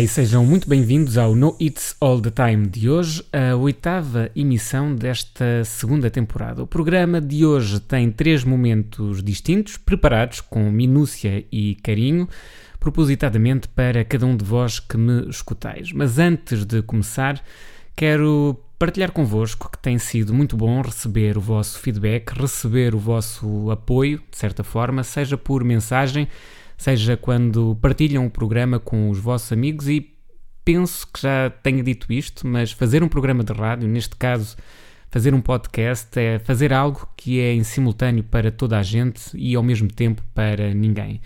E sejam muito bem-vindos ao No It's All the Time de hoje, a oitava emissão desta segunda temporada. O programa de hoje tem três momentos distintos, preparados com minúcia e carinho, propositadamente para cada um de vós que me escutais. Mas antes de começar, quero partilhar convosco que tem sido muito bom receber o vosso feedback, receber o vosso apoio, de certa forma, seja por mensagem seja quando partilham o programa com os vossos amigos e penso que já tenho dito isto, mas fazer um programa de rádio, neste caso fazer um podcast, é fazer algo que é em simultâneo para toda a gente e ao mesmo tempo para ninguém.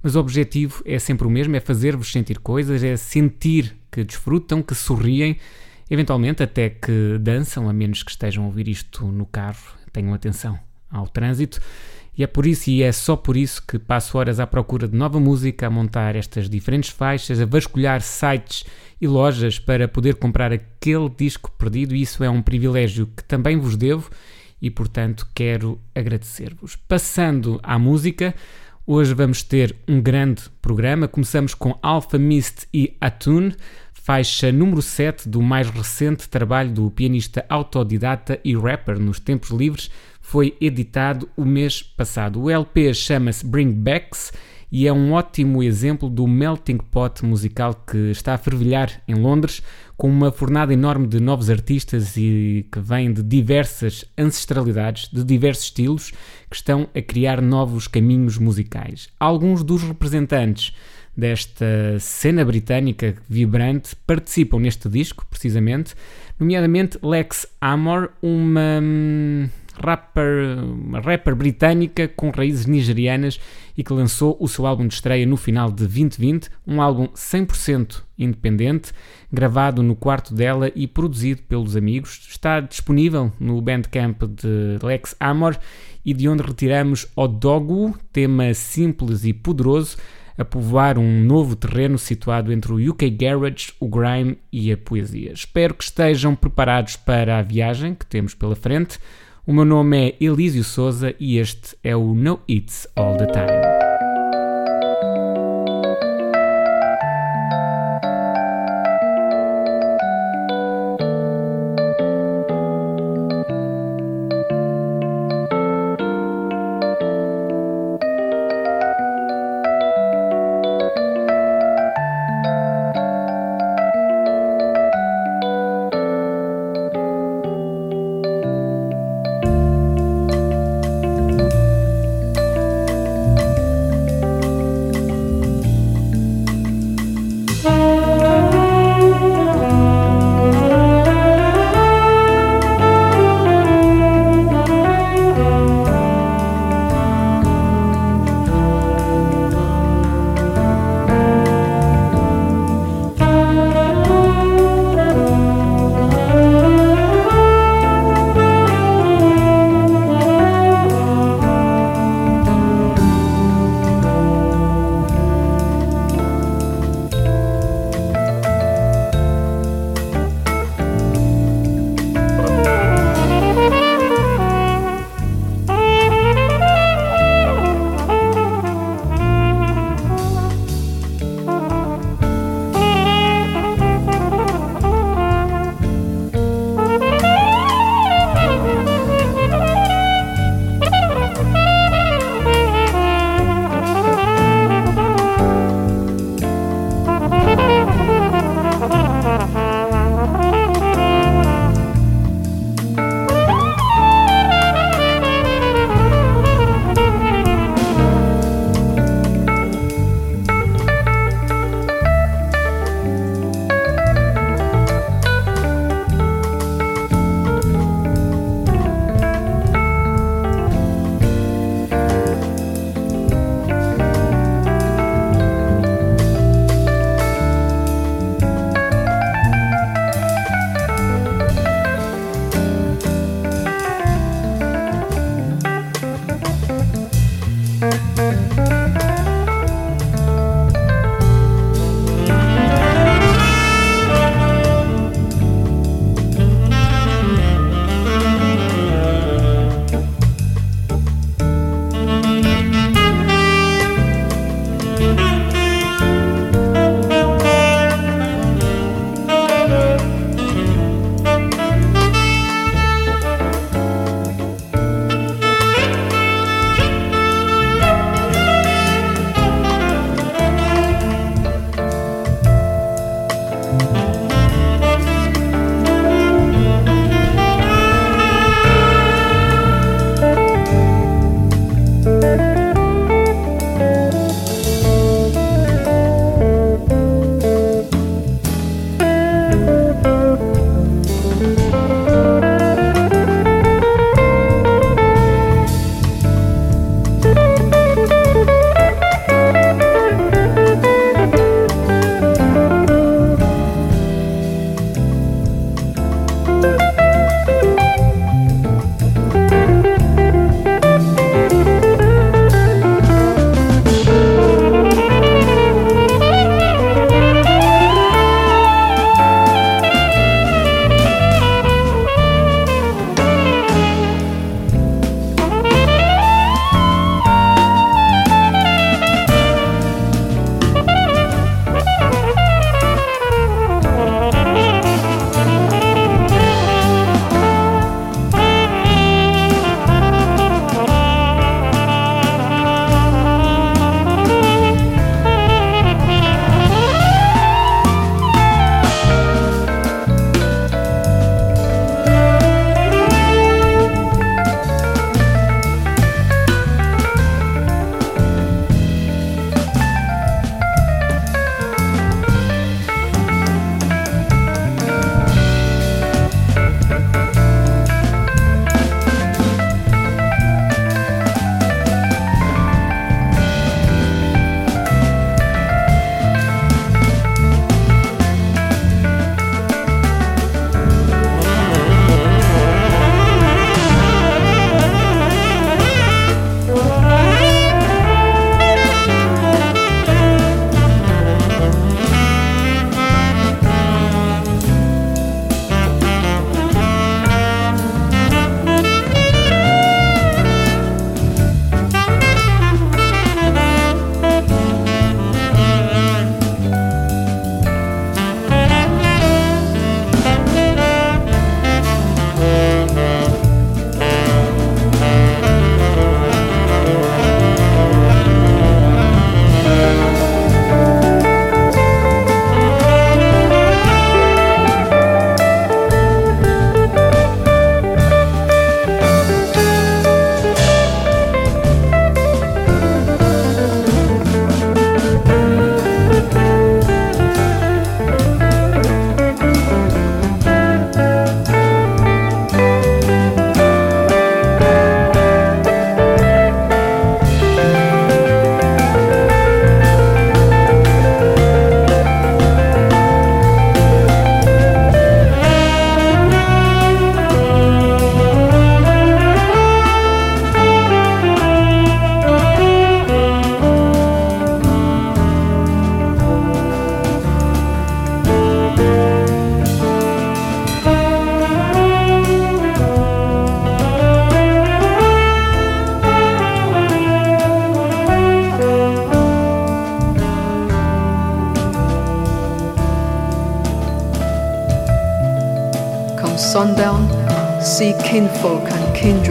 Mas o objetivo é sempre o mesmo, é fazer-vos sentir coisas, é sentir que desfrutam, que sorriem, eventualmente até que dançam, a menos que estejam a ouvir isto no carro, tenham atenção ao trânsito. E é por isso e é só por isso que passo horas à procura de nova música, a montar estas diferentes faixas, a vasculhar sites e lojas para poder comprar aquele disco perdido, e isso é um privilégio que também vos devo e, portanto, quero agradecer-vos. Passando à música, hoje vamos ter um grande programa. Começamos com Alpha Mist e Atune, faixa número 7 do mais recente trabalho do pianista autodidata e rapper nos tempos livres foi editado o mês passado. O LP chama-se Bring Backs e é um ótimo exemplo do melting pot musical que está a fervilhar em Londres, com uma fornada enorme de novos artistas e que vêm de diversas ancestralidades, de diversos estilos, que estão a criar novos caminhos musicais. Alguns dos representantes desta cena britânica vibrante participam neste disco, precisamente, nomeadamente Lex Amor, uma hum, rapper, uma rapper britânica com raízes nigerianas e que lançou o seu álbum de estreia no final de 2020, um álbum 100% independente, gravado no quarto dela e produzido pelos amigos. Está disponível no Bandcamp de Lex Amor e de onde retiramos Odogu, tema simples e poderoso, a povoar um novo terreno situado entre o UK Garage, o grime e a poesia. Espero que estejam preparados para a viagem que temos pela frente. O meu nome é Elísio Souza e este é o No It's All the Time.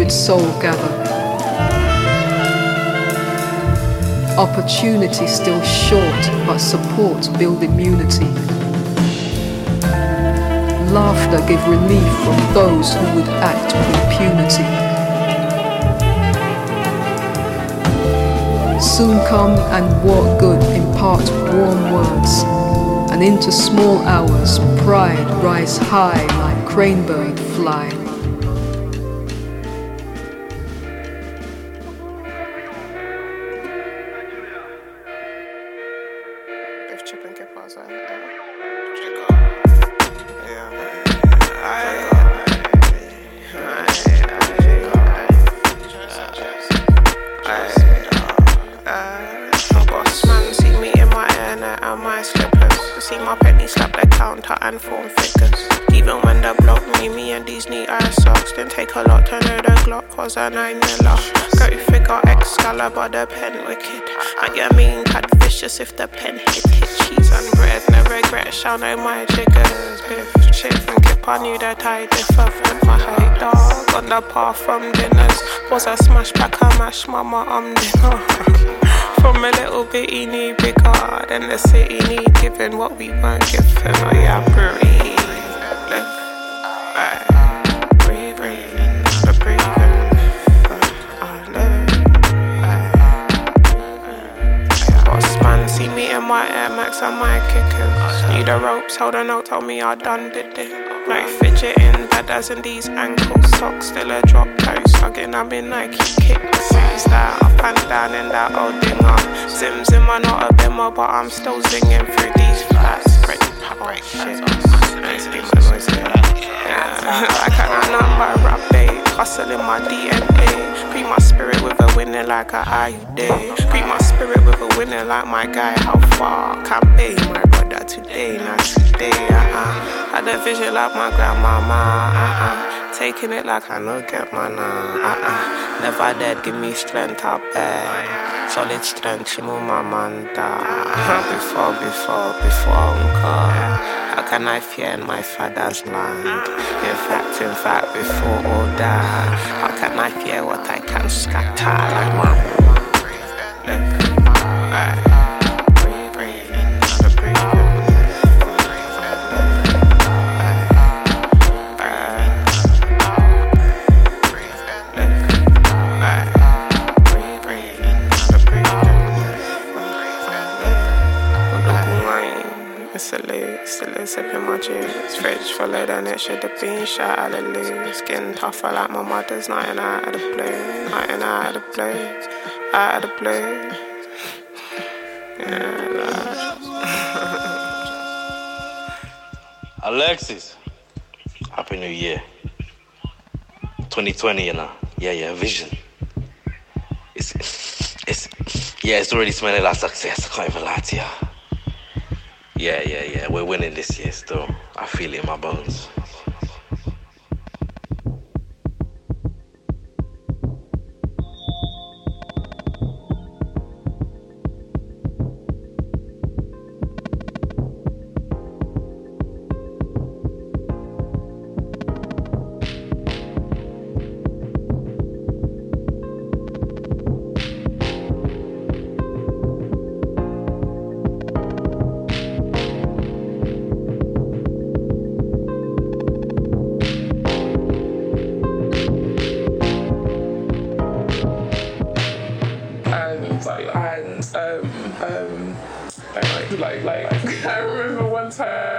Soul gather. Opportunity still short, but support build immunity. Laughter give relief from those who would act with impunity. Soon come and what good impart warm words, and into small hours pride rise high like crane bird fly. Excalibur, the pen wicked. And you mean cat vicious if the pen hit it. Cheese and bread, no regret, shall know my jiggers. Biff, chip and kip, I knew that I differ from my hate dog. On the path from dinners, was a smash pack, I mash mama, I'm dinner. From a little bit, he need bigger than the city need, giving what we weren't given. Oh yeah, breathe. My Air Max and my kickers. Need the ropes, hold a note, told me I done did it. Like fidgeting, bad as in these ankle socks. Still a drop toe, sucking, I'm in Nike kicks. Is that up and down in that old dinger? Zim, I'm not a bimmer, but I'm still singing through these flats. Great power shit. I can't number rap day, hustle in my DNA. Beat my spirit with a winner like a IUD. Beat my spirit with a winner like my guy. How far can be my brother today? Not today. Uh-uh. Had a vision like my grandmama. Uh-uh. Taking it like I know get my uh-uh. Never dead, give me strength out there. Solid strength, she move my man down. Before, before, before, uncle. How can I fear in my father's land? In fact, in fact, before all that, how can I fear what I can scatter like sipping my juice. Fridge fuller than it should have been. Shot out of loose. Skin tougher like my mother's. Nighting out of the blue. Nighting out of the blue. Out of the blue. Yeah, Alexis. Happy New Year. 2020, you know. Yeah, yeah, vision. It's, it's, yeah, it's already smelling like success. I can't even lie to you. Yeah, yeah, yeah. We're winning this year still. I feel it in my bones. Like, like I remember one time.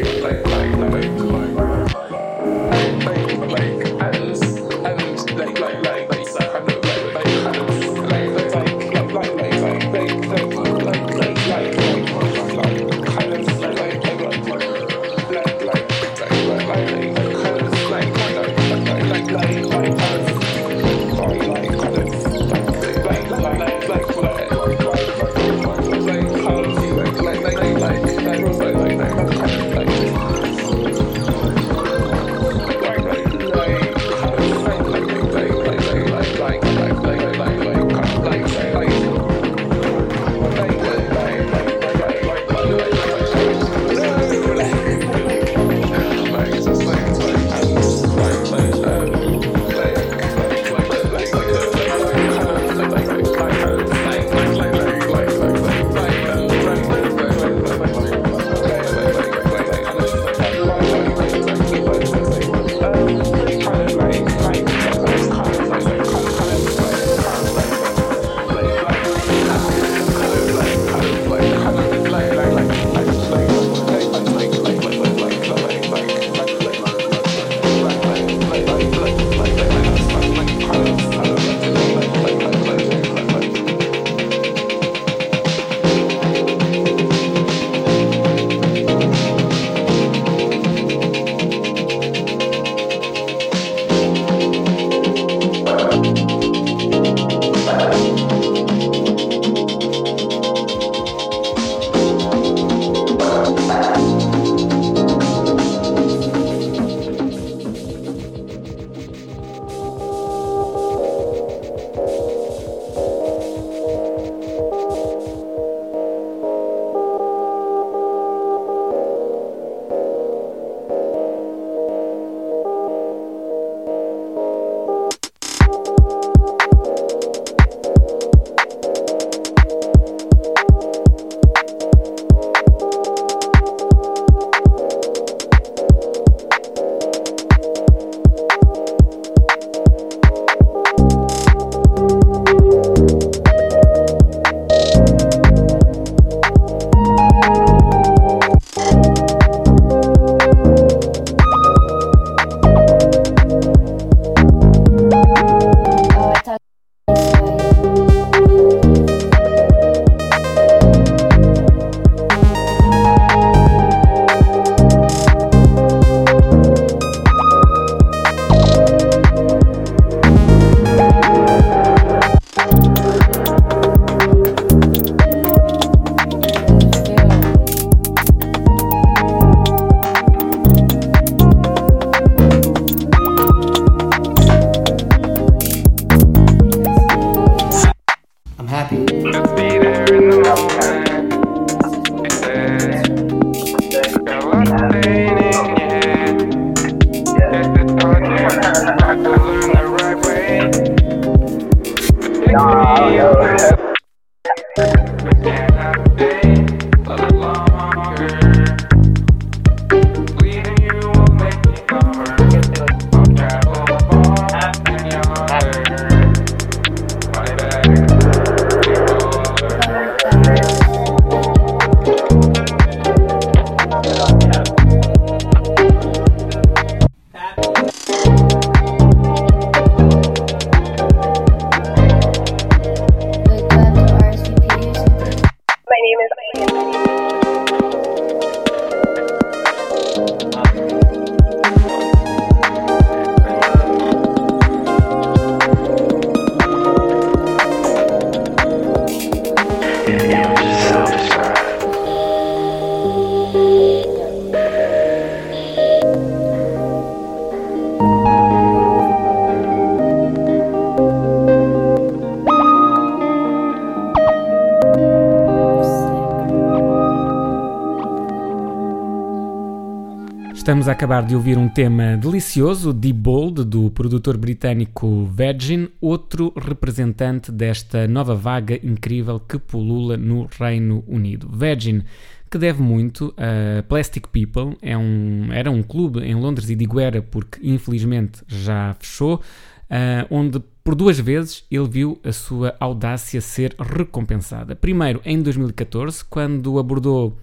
Estamos a acabar de ouvir um tema delicioso, Deep Bold, do produtor britânico Virgin, outro representante desta nova vaga incrível que pulula no Reino Unido. Virgin, que deve muito a Plastic People, é um, era um clube em Londres, e digo era porque infelizmente já fechou, uh, onde por duas vezes ele viu a sua audácia ser recompensada. Primeiro em 2014, quando abordou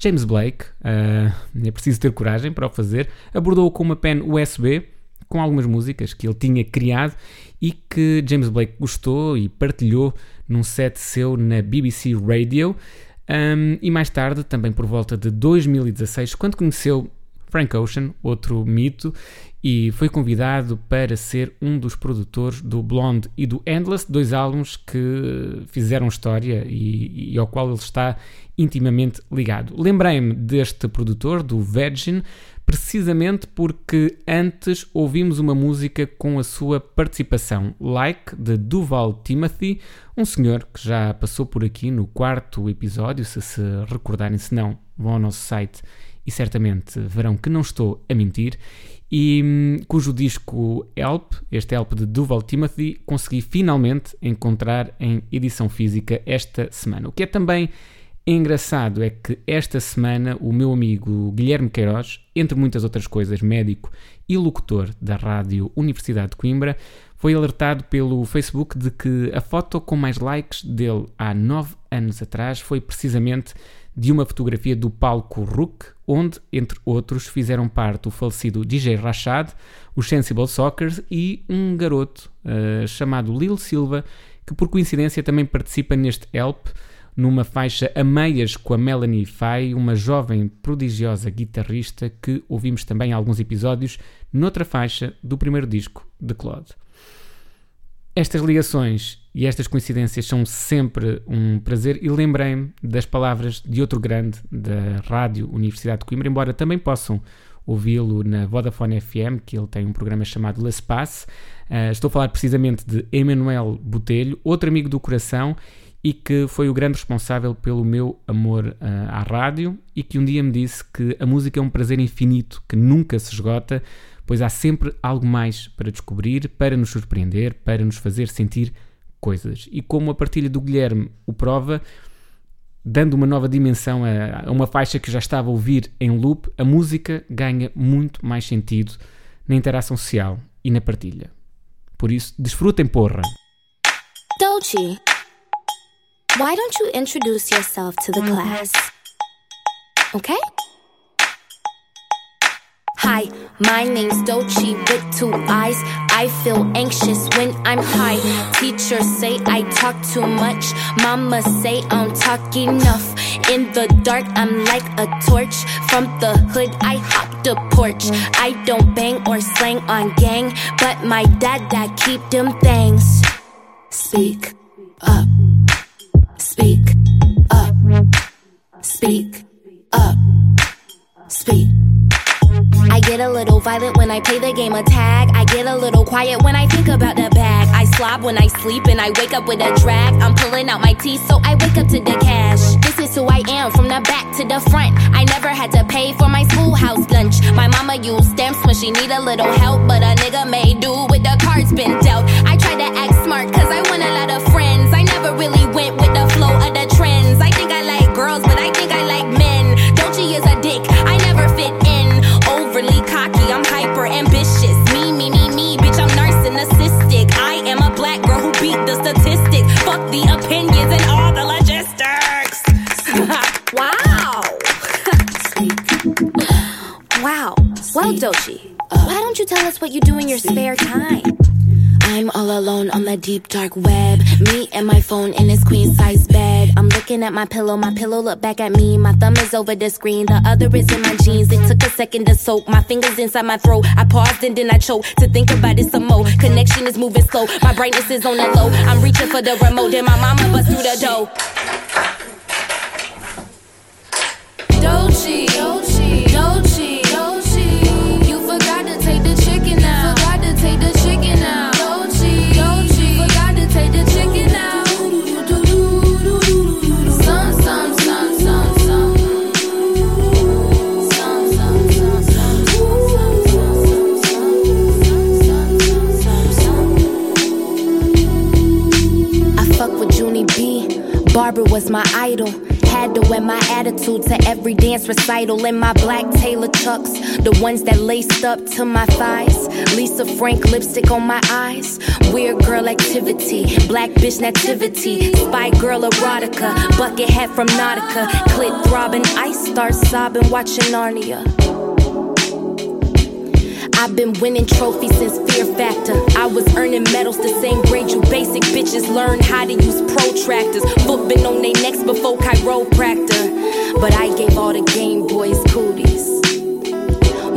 James Blake, uh, é preciso ter coragem para o fazer, abordou com uma pen USB com algumas músicas que ele tinha criado e que James Blake gostou e partilhou num set seu na BBC Radio. Um, e mais tarde, também por volta de 2016, quando conheceu Frank Ocean, outro mito, e foi convidado para ser um dos produtores do Blonde e do Endless, dois álbuns que fizeram história e, e ao qual ele está intimamente ligado. Lembrei-me deste produtor, do Virgin, precisamente porque antes ouvimos uma música com a sua participação, Like, de Duval Timothy, um senhor que já passou por aqui no quarto episódio, se se recordarem, se não, vão ao nosso site e certamente verão que não estou a mentir, e hum, cujo disco Help, este Help de Duval Timothy, consegui finalmente encontrar em edição física esta semana. O que é também engraçado é que esta semana o meu amigo Guilherme Queiroz, entre muitas outras coisas, médico e locutor da Rádio Universidade de Coimbra, foi alertado pelo Facebook de que a foto com mais likes dele há nove anos atrás foi precisamente de uma fotografia do palco Rook, onde, entre outros, fizeram parte o falecido DJ Rashad, os Sensible Sockers e um garoto uh, chamado Lil Silva, que por coincidência também participa neste Help, numa faixa a meias com a Melanie Fay, uma jovem prodigiosa guitarrista que ouvimos também em alguns episódios noutra faixa do primeiro disco de Claude. Estas ligações e estas coincidências são sempre um prazer e lembrei-me das palavras de outro grande da Rádio Universidade de Coimbra, embora também possam ouvi-lo na Vodafone FM, que ele tem um programa chamado L'Espace. Uh, estou a falar precisamente de Emanuel Botelho, outro amigo do coração e que foi o grande responsável pelo meu amor uh, à rádio e que um dia me disse que a música é um prazer infinito que nunca se esgota, pois há sempre algo mais para descobrir, para nos surpreender, para nos fazer sentir coisas. E como a partilha do Guilherme o prova, dando uma nova dimensão a, a uma faixa que já estava a ouvir em loop, a música ganha muito mais sentido na interação social e na partilha. Por isso, desfrutem, porra! Dolce, why don't you introduce yourself to the mm-hmm. class? Okay? Hi, my name's Doechii with two eyes. I feel anxious when I'm high. Teachers say I talk too much. Mama say I don't talk enough. In the dark, I'm like a torch. From the hood, I hop the porch. I don't bang or slang on gang, but my dad that keep them things. Speak up. Speak up. Speak up. Speak. I get a little violent when I play the game of tag. I get a little quiet when I think about the bag. I slob when I sleep and I wake up with a drag. I'm pulling out my teeth so I wake up to the cash. This is who I am from the back to the front. I never had to pay for my schoolhouse lunch. My mama used stamps when she need a little help, but a nigga made do with the cards been dealt. I try to act smart cause I want a lot of Well, Doechii, uh, why don't you tell us what you do in your spare time? I'm all alone on the deep dark web. Me and my phone in this queen size bed. I'm looking at my pillow, my pillow look back at me. My thumb is over the screen, the other is in my jeans. It took a second to soak, my fingers inside my throat. I paused and then I choked to think about it some more. Connection is moving slow, my brightness is on the low. I'm reaching for the remote, then my mama bust through the door. Dolce, Dolce, Dolce, Barbara was my idol. had to wear my attitude to every dance recital in my black Taylor chucks. The ones that laced up to my thighs. Lisa Frank lipstick on my eyes. Weird girl activity. Black bitch nativity. Spy girl erotica. Bucket hat from Nautica. Clit throbbing. I start sobbing watching Narnia. I've been winning trophies since Fear Factor. I was earning medals the same grade you basic bitches learn how to use protractors. Been on their necks before chiropractor. But I gave all the Game Boys cooties.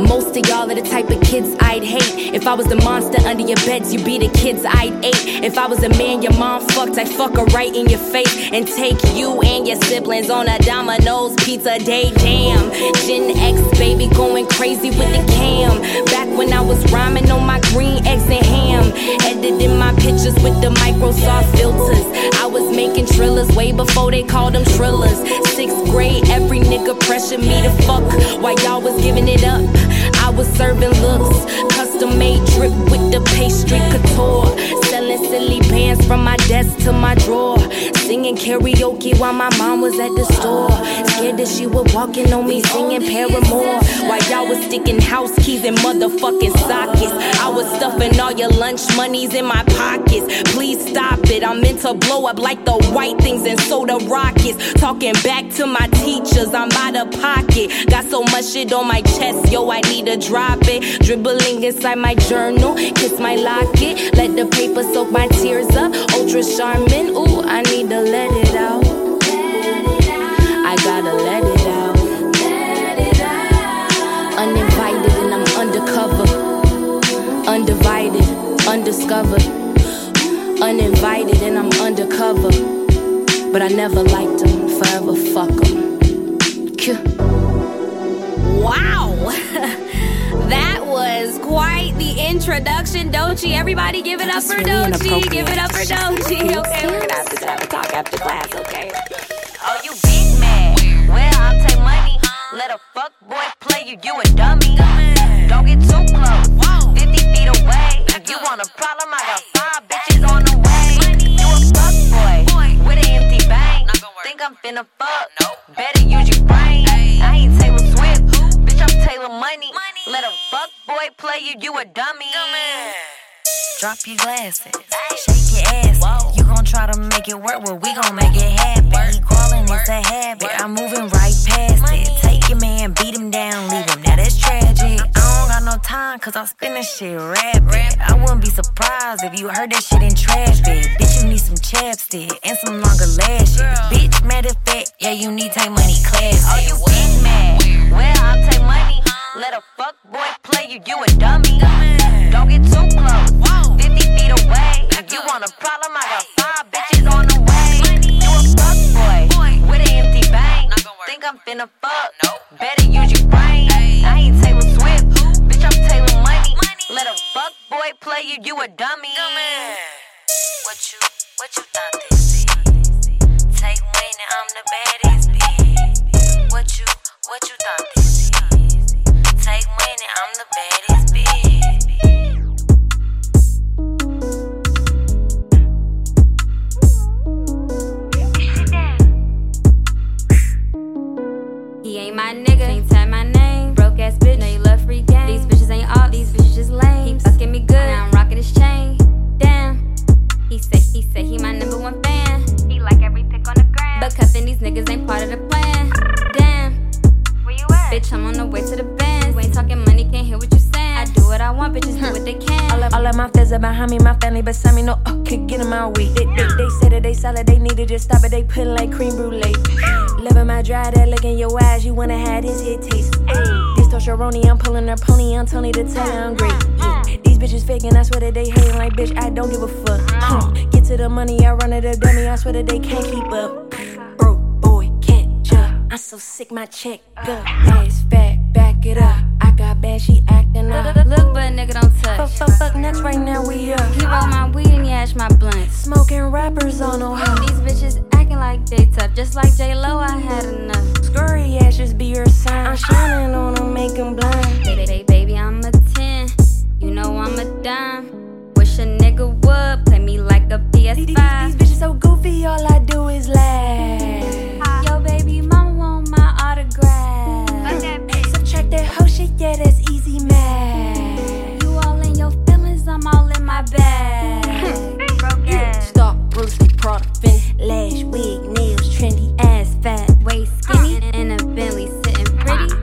Most of y'all are the type of kids I'd hate. If I was the monster under your beds, you'd be the kids I'd ate. If I was a man your mom fucked, I'd fuck her right in your face and take you and your siblings on a Domino's pizza day. Damn, Gen X baby going crazy with the cam. Back when I was rhyming on my green eggs and ham, editing my pictures with the Microsoft filters. I was making trillers way before they called them trillers. Sixth grade, every nigga pressured me to fuck while y'all was giving it up. I was serving looks, custom made drip with the pastry couture. Silly bands from my desk to my drawer. Singing karaoke while my mom was at the store. Scared that she would walk in on me singing Paramore. While y'all was sticking house keys in motherfucking sockets. I was stuffing all your lunch monies in my pockets. Please stop it. I'm meant to blow up like the white things and soda rockets. Talking back to my teachers, I'm out of pocket. Got so much shit on my chest, yo, I need to drop it. Dribbling inside my journal, kiss my locket. Let the paper soak my tears up. Ultra Charmin, ooh, I need to let it out. I gotta let it out. Uninvited and I'm undercover. Undivided, undiscovered. Uninvited and I'm undercover. But I never liked them, forever fuck them. Wow! that was quite the introduction, Doechii. Everybody give it up for really Doechii. Give it up for Doechii. Okay, we're gonna have to have a talk after class, okay? Oh, you big man. Well, I'll take money. Let a fuck boy play you, you a dummy. Don't get too close. 50 feet away. If you want a problem, I got five bitches on the way. You a fuck boy with an empty bank. Think I'm finna fuck? Better use boy play you, you a dummy. Drop your glasses, shake your ass. You gon' try to make it work, well, we gon' make it happen. He calling, it's a habit. I'm moving right past it. Take your man, beat him down, leave him. Now that's tragic. I don't got no time, cause I spin this shit rapid. I wouldn't be surprised if you heard that shit in trash bag. Bitch, you need some chapstick and some longer lashes. Bitch, matter of fact, yeah, you need take money class. Oh, you big mad? Well, I'll take money. Let a fuck boy play you, you a dummy. Don't get too close. 50 feet away. If you want a problem, I got five bitches on the way. You a fuck boy with an empty bank. Think I'm finna fuck? Better use your brain. I ain't Taylor Swift. Bitch, I'm Taylor Money. Let a fuck boy play you, you a dummy. What you, what you thought this is? Take winning, I'm the baddest bitch. What you, what you thought this is? Take winning, I'm the baddest bitch. He ain't my nigga, can't tell my name. Broke ass bitch, know you love free game. These bitches ain't all, these bitches just lame. Keep fucking me good, now I'm rocking his chain. Damn. He said, he said he my number one fan. He like every pick on the gram. But cuffing these niggas ain't part of the plan. Damn. Where you at? Bitch, I'm on the way to the bands. Talking money, can't hear what you saying. I do what I want, bitches do what they can. All of, all of my feds are behind me, my family beside me. No, uh, could get in my way. They, they, they say that they solid, they need to just stop it. They put like cream brulee. Living my dry, that look in your eyes. You wanna have this here taste. This Tosharoni, I'm pulling her pony. I'm Tony to tell I'm great. Yeah. These bitches faking, I swear that they hating like bitch. I don't give a fuck. Huh. Get to the money, I run it up, dummy. I swear that they can't keep up. Broke boy, can't up. I'm so sick, my check up. Ass it up. I got bad, she acting up. Look, but nigga don't touch. Fuck, fuck, fuck, next right now we up. He roll my weed and yash my blunt. Smoking rappers on no. These bitches acting like they tough, just like J Lo. I had enough. Scurry ashes be your sign. I'm shining on them, make them blind. Baby, baby, baby, I'm a ten. You know I'm a dime. Wish a nigga would play me like a These, these, these bitches so goofy, all I do is laugh. product. Fin, lash, wig, nails, trendy, ass fat, waist skinny, in a belly, sitting pretty.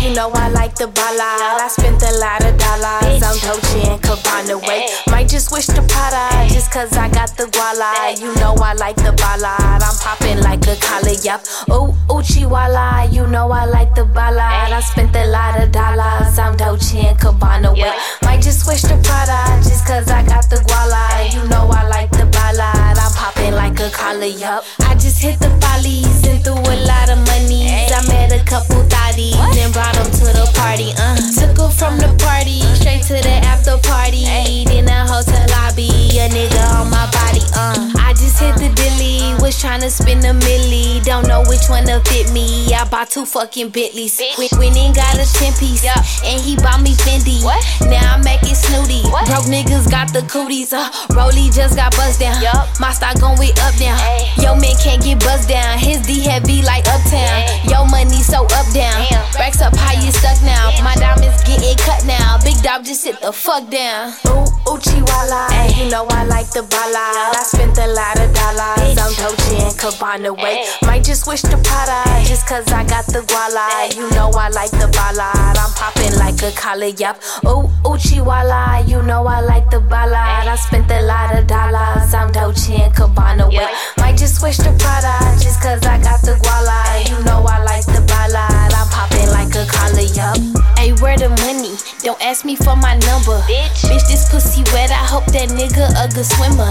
You know I like the bala. I spent a lot of dollars on Dolce and Gabbana. Wait, might just wish the Prada just cause I got the guala. You know I like the ballad. I'm popping like a collar, yup. Ooh, Uchiwala, you know I like the ballad. I spent a lot of dollars on Dolce and Gabbana. Wait, might just wish the Prada just cause I got the guala. You know I like the ballad. I'm popping like a collar, yup. I just hit the follies and threw a lot of money. I met a couple thotties and brought them to the party. Uh, took her from the party straight to the after party. In a hotel lobby, a nigga on my body. Uh, I just hit the dilly, was tryna spin a milli. Don't know which one to fit me. I bought two fucking Bentleys. Went in got a 10 piece, and he bought me Fendi. Now I'm making snooty. Broke niggas got the cooties. Uh, Rolly just got buzzed down. My stock going way up down. Yo man can't get buzzed down. His D heavy like uptown. Yo money so up down. Racks up how you stuck now. My diamonds getting cut now. Big dog just sit the fuck down. Ooh, Uchiwala. You know I like the bala. I spent a lot of dollars on Dolce and Gabbana. Wait, might just wish the Prada just cause I got the guala. You know I like the ballad. I'm popping like a collar, yup. Ooh, Uchiwala. You know I like the ballad. I spent a lot of dollars I'm Dolce and Gabbana. Wait, might just wish the Prada just cause I got the guala. You know I like the ballad. I'm popping like a collar, yup. Hey, where the money? Don't ask me for my number. Bitch, Bitch this pussy wet. I hope that nigga a good swimmer.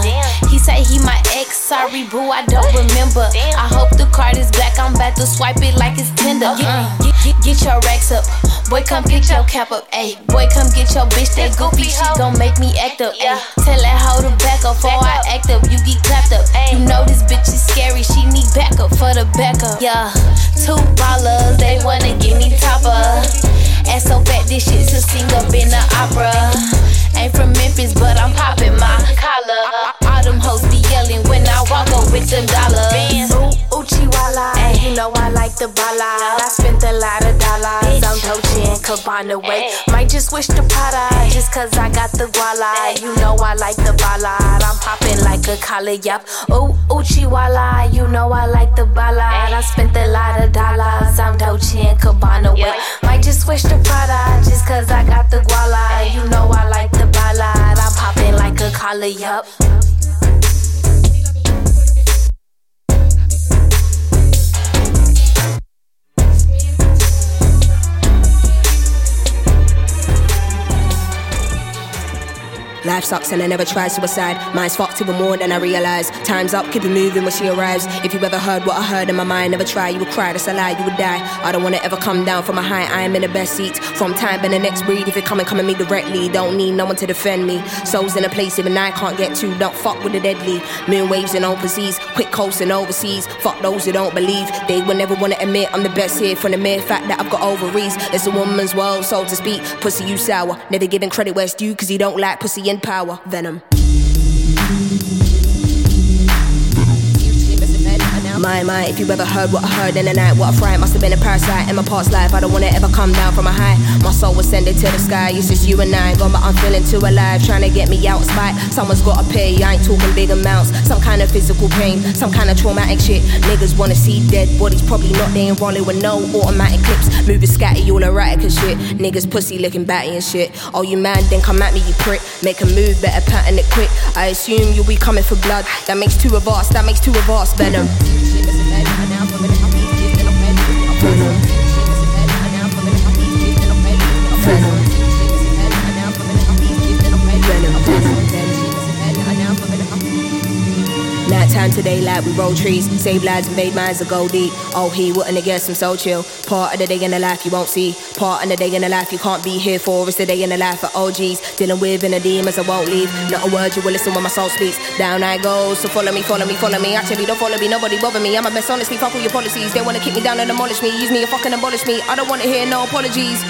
He say he my ex. Sorry, boo, I don't remember. I hope the card is black. I'm about to swipe it like it's Tinder. Get, get, get your racks up. Boy, come get your cap up. Ayy, boy, come get your bitch. That goofy she gon' make me act up. Ayy, tell that hoe to back up before I act up. You get clapped up. You know this bitch is scary. She need backup for the backup. Yeah, two ballers. They wanna give me topper. Ass so fat, this shit to sing up in the opera. Ain't from Memphis, but I'm popping my collar. All them hoes be yelling when I walk up with them dollars. Ooh, Uchiwala, you know I like the ballad. I spent a lot of dollars on Dolce and Gabbana. Wait, might just wish the Prada just cause I got the guala. You know I like the ballad. I'm popping like a collar, yup. Ooh, Uchiwala, you know I like the ballad. I spent a lot of dollars on Dolce and Gabbana Wait, might just wish the Prada just cause I got the guala. You know I like the ballad. I'm popping like a collar, yup. Life sucks and I never tried suicide. Mine's fucked even more than I realize. Time's up, keep it moving when she arrives. If you ever heard what I heard in my mind, never try, you would cry, that's a lie, you would die. I don't wanna ever come down from a high, I am in the best seat. From time and the next breed, if you're coming, come at me directly, don't need no one to defend me. Souls in a place even I can't get to, don't fuck with the deadly. Moon waves in open seas, quick coasting overseas. Fuck those who don't believe, they will never wanna admit I'm the best here from the mere fact that I've got ovaries. It's a woman's world, so to speak. Pussy, you sour, never giving credit where it's due, cause you don't like pussy in power. Venom. My, my, if you ever heard what I heard in the night, what a fright must have been a parasite in my past life. I don't wanna ever come down from a high. My soul was sending to the sky. It's just you and I, gone, but I'm feeling too alive. Trying to get me out spite. Someone's gotta pay. I ain't talking big amounts. Some kind of physical pain, some kind of traumatic shit. Niggas wanna see dead bodies, probably not. They rolling with no automatic clips. Moving scatty, all erratic and shit. Niggas pussy looking batty and shit. Oh, you man, then come at me, you prick. Make a move, better pattern it quick. I assume you'll be coming for blood. That makes two of us, that makes two of us. Venom. Doesn't. Nighttime today, daylight, we roll trees, save lives, invade minds, and go deep. Oh, he wouldn't have guessed I'm so chill. Part of the day in the life you won't see. Part of the day in the life you can't be here for. It's the day in the life of OGs. Dealing with inner demons, I won't leave. Not a word you will listen when my soul speaks. Down I go, so follow me, follow me, follow me. Actually, don't follow me, nobody bother me. I'm a best honestly, fuck all your policies. They wanna kick me down and demolish me. Use me and fucking abolish me. I don't wanna hear no apologies.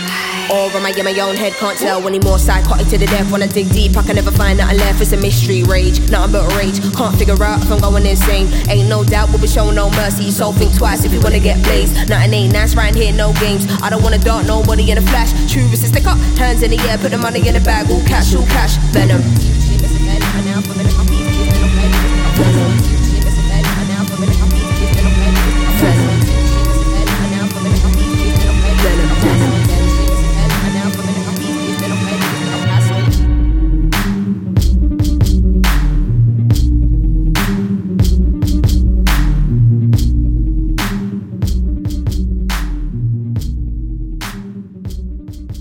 Or am I in my own head? Can't tell anymore. Psychotic to the death. When I dig deep, I can never find nothing left. It's a mystery, rage, nothing but rage. Can't figure out I'm going insane. Ain't no doubt we'll be showing no mercy. So think twice if you wanna get blazed. Nothing ain't nice right here, no games. I don't wanna dart nobody in a flash. True is to stick up, hands in the air, put the money in the bag. All cash, all cash, venom.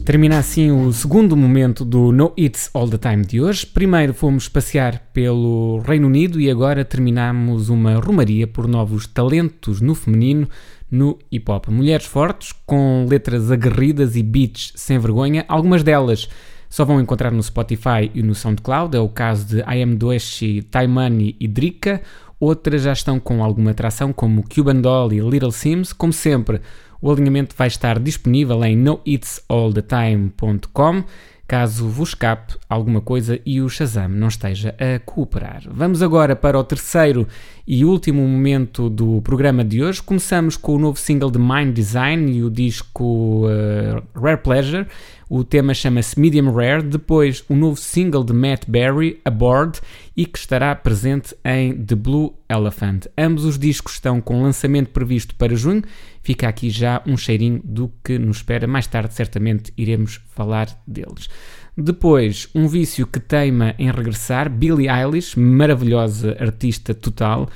Termina assim o segundo momento do No It's All the Time de hoje. Primeiro fomos passear pelo Reino Unido e agora terminamos uma romaria por novos talentos no feminino no hip hop. Mulheres fortes, com letras aguerridas e beats sem vergonha, algumas delas só vão encontrar no Spotify e no SoundCloud, é o caso de I Am Doeshi, Taimani e Drika. Outras já estão com alguma atração, como Cuban Doll e Little Sims. Como sempre, o alinhamento vai estar disponível em noitsallthetime.com caso vos escape alguma coisa e o Shazam não esteja a cooperar. Vamos agora para o terceiro e último momento do programa de hoje. Começamos com o novo single de Mind Design e o disco uh, Rare Pleasure. O tema chama-se Medium Rare. Depois, o novo single de Matt Berry, Aboard, e que estará presente em The Blue Elephant. Ambos os discos estão com lançamento previsto para junho. Fica aqui já um cheirinho do que nos espera. Mais tarde, certamente, iremos falar deles. Depois, um vício que teima em regressar, Billie Eilish, maravilhosa artista total,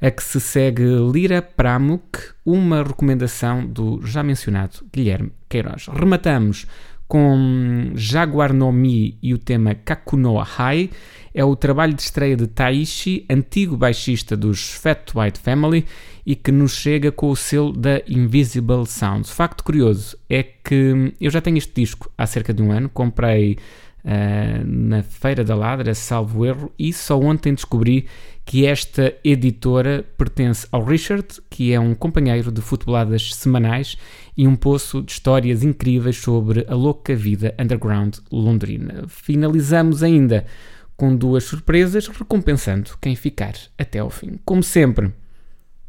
a que se segue Lira Pramuk, uma recomendação do já mencionado Guilherme Queiroz. Rematamos com Jaguar no Mi e o tema Kakunoa High. É o trabalho de estreia de Taishi, antigo baixista dos Fat White Family e que nos chega com o selo da Invisible Sounds. Facto curioso é que eu já tenho este disco há cerca de um ano, comprei uh, na Feira da Ladra, salvo erro, e só ontem descobri que esta editora pertence ao Richard, que é um companheiro de futeboladas semanais e um poço de histórias incríveis sobre a louca vida underground londrina. Finalizamos ainda com duas surpresas, recompensando quem ficar até ao fim. Como sempre,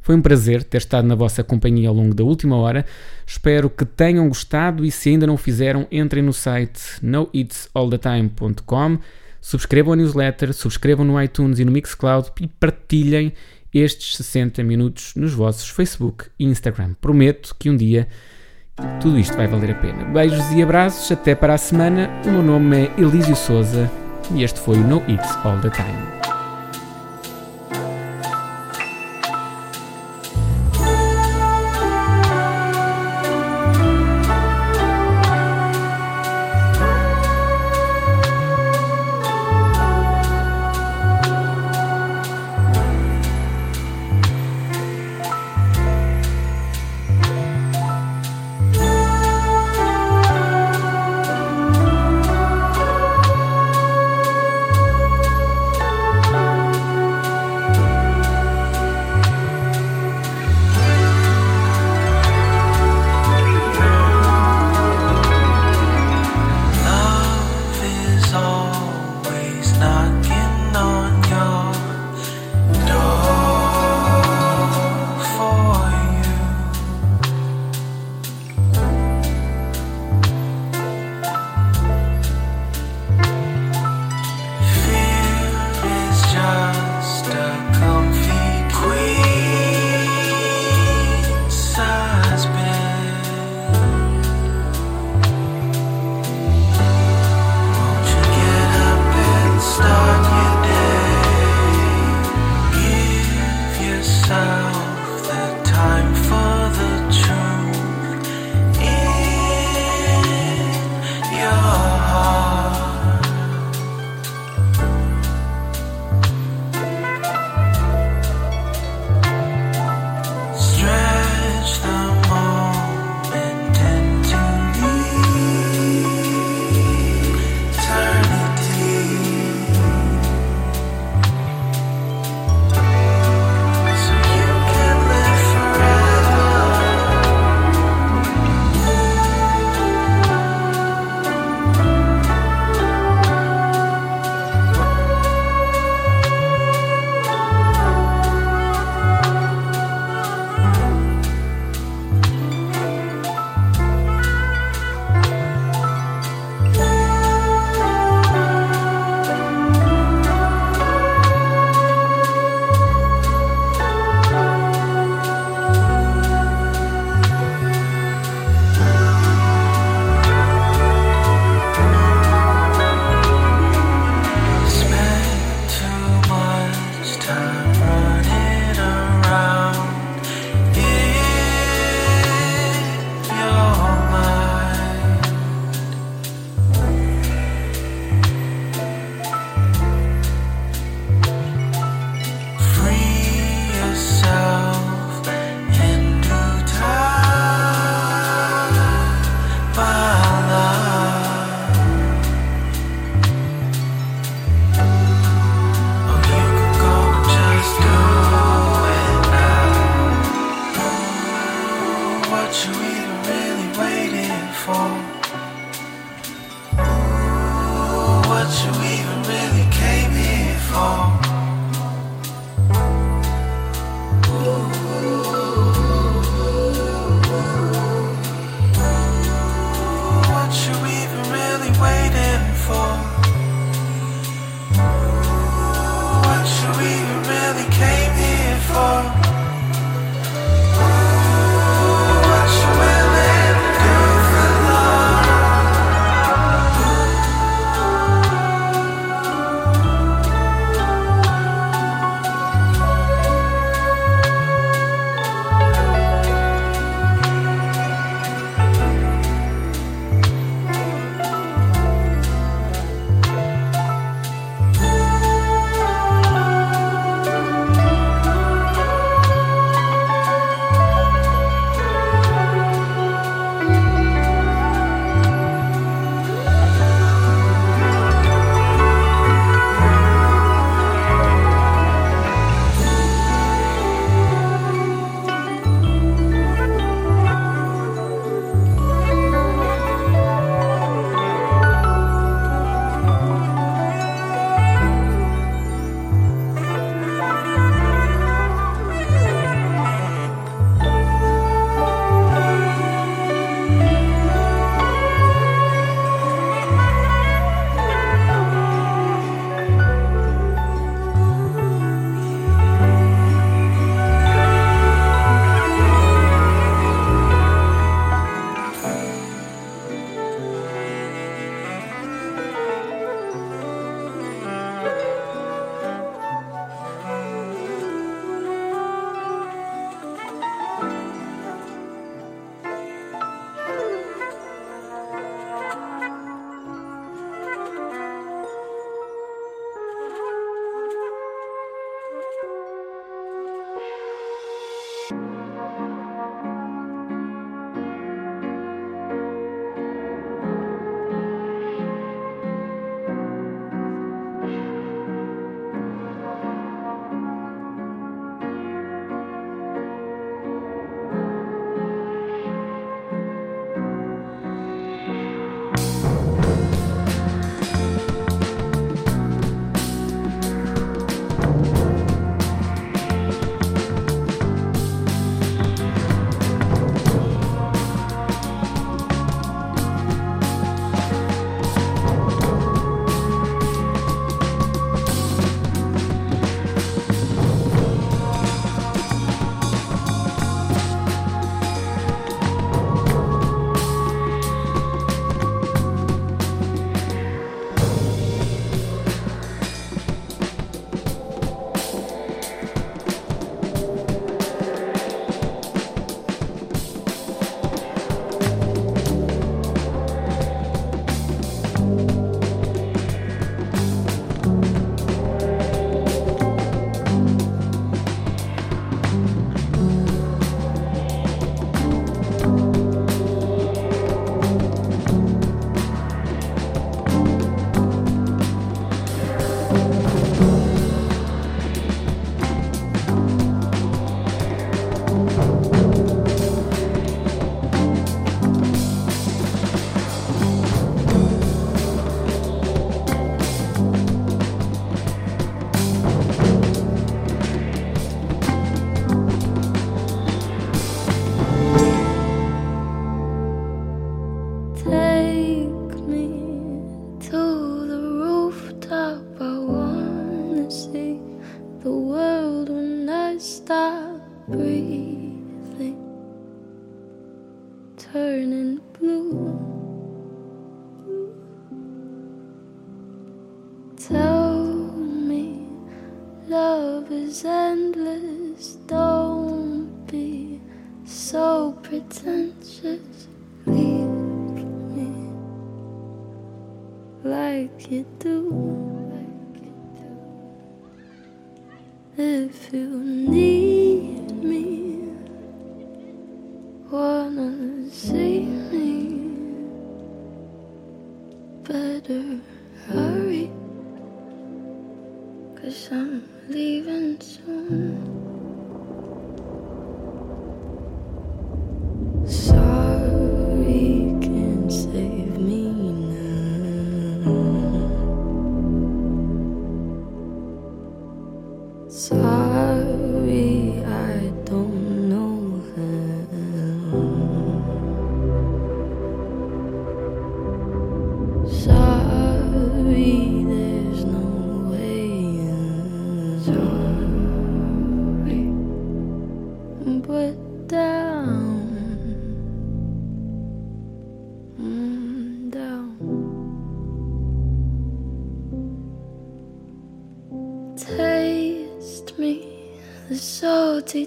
foi um prazer ter estado na vossa companhia ao longo da última hora. Espero que tenham gostado e se ainda não o fizeram, entrem no site noitsallthetime.com subscrevam a newsletter, subscrevam no iTunes e no Mixcloud e partilhem estes 60 minutos nos vossos Facebook e Instagram. Prometo que um dia tudo isto vai valer a pena. Beijos e abraços, até para a semana. O meu nome é Elísio Souza e este foi o No It's All the Time.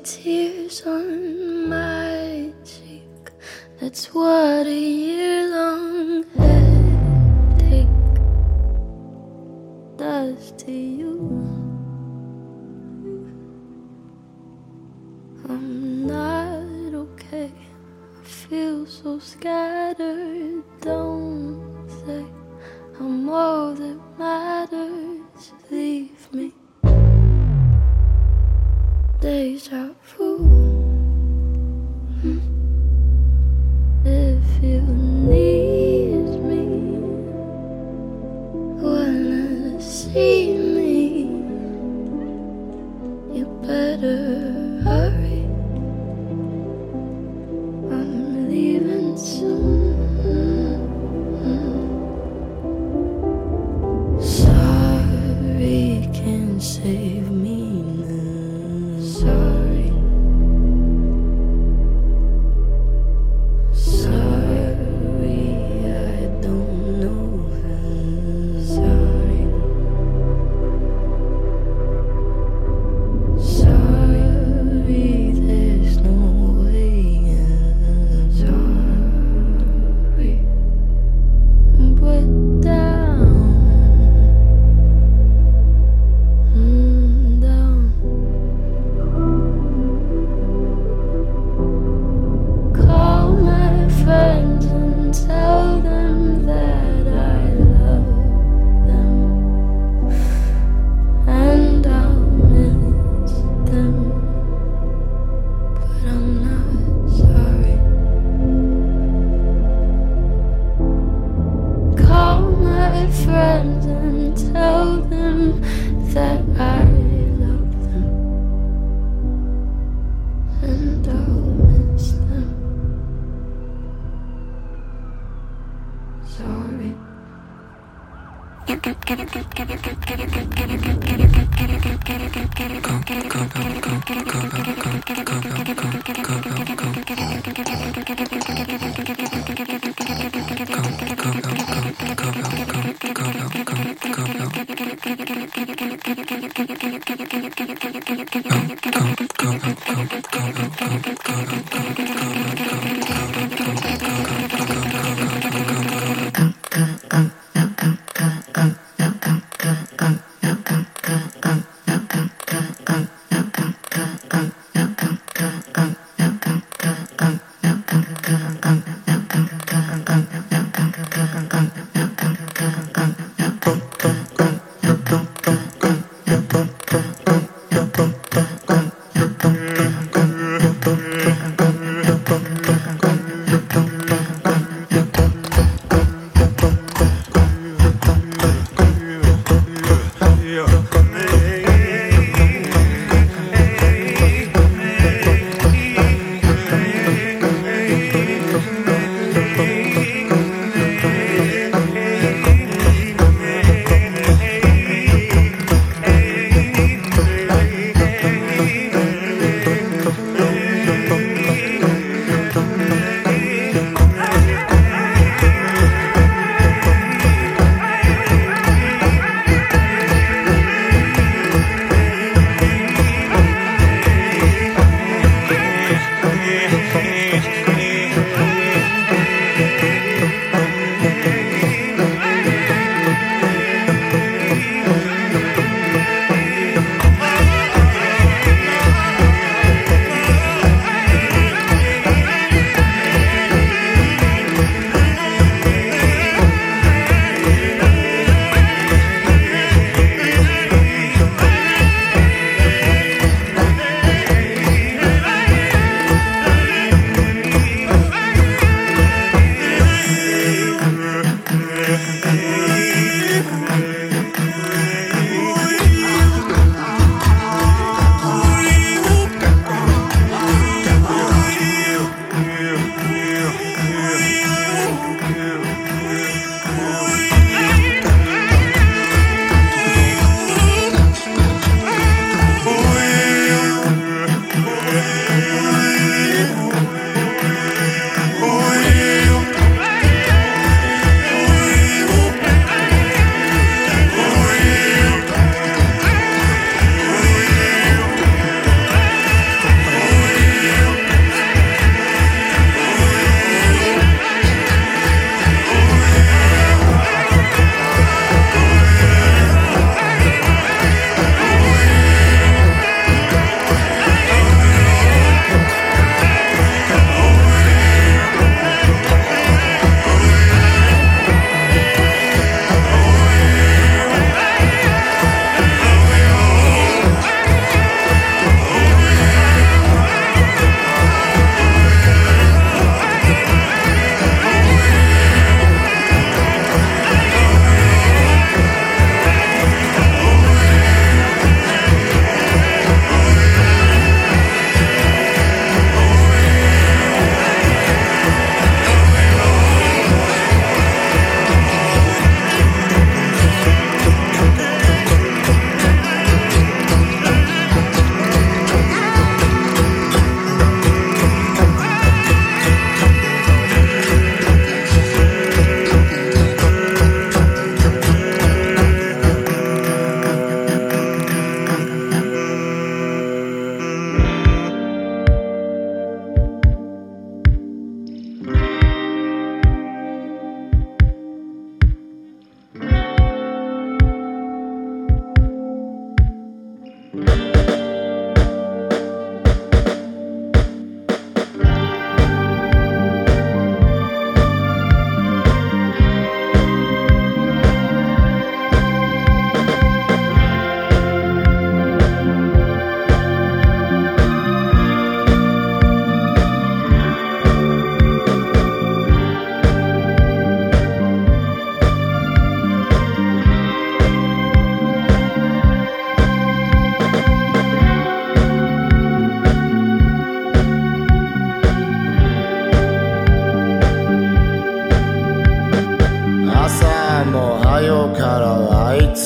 Tears on my cheek. That's what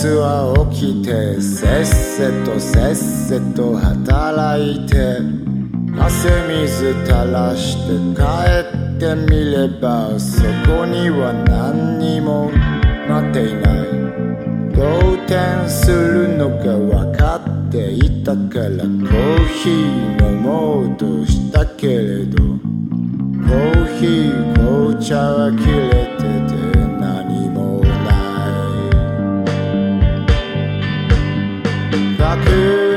は起きてせっせとせっせと働いて。汗水垂らして帰ってみればそこには何にも。待っていない。動転するのが分かっていたからコーヒー飲もうとしたけれど。コーヒー紅茶は切れて earth.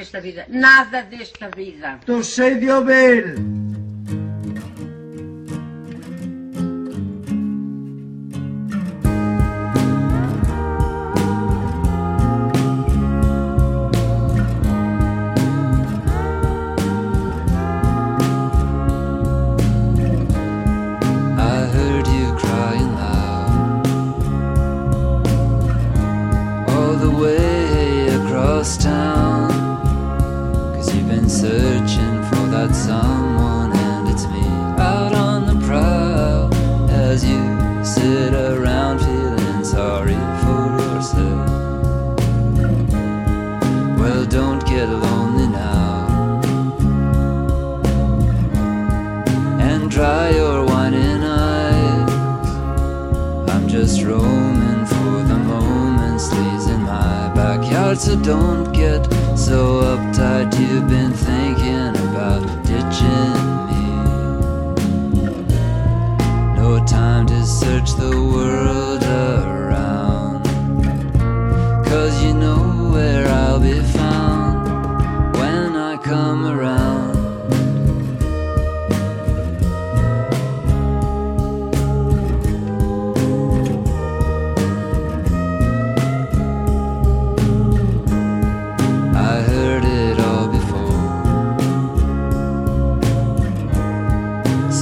desta vida. Nada desta vida. Estou cheio de ouvir.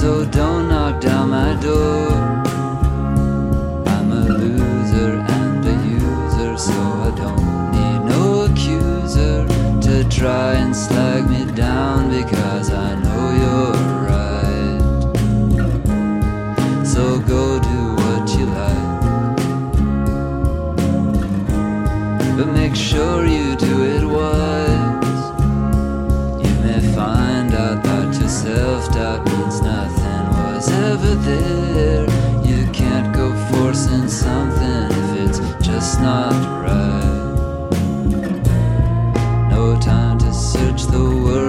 so don't knock down my door. I'm a loser and a user, so I don't need no accuser to try and slap. something if it's just not right. No time to search the world.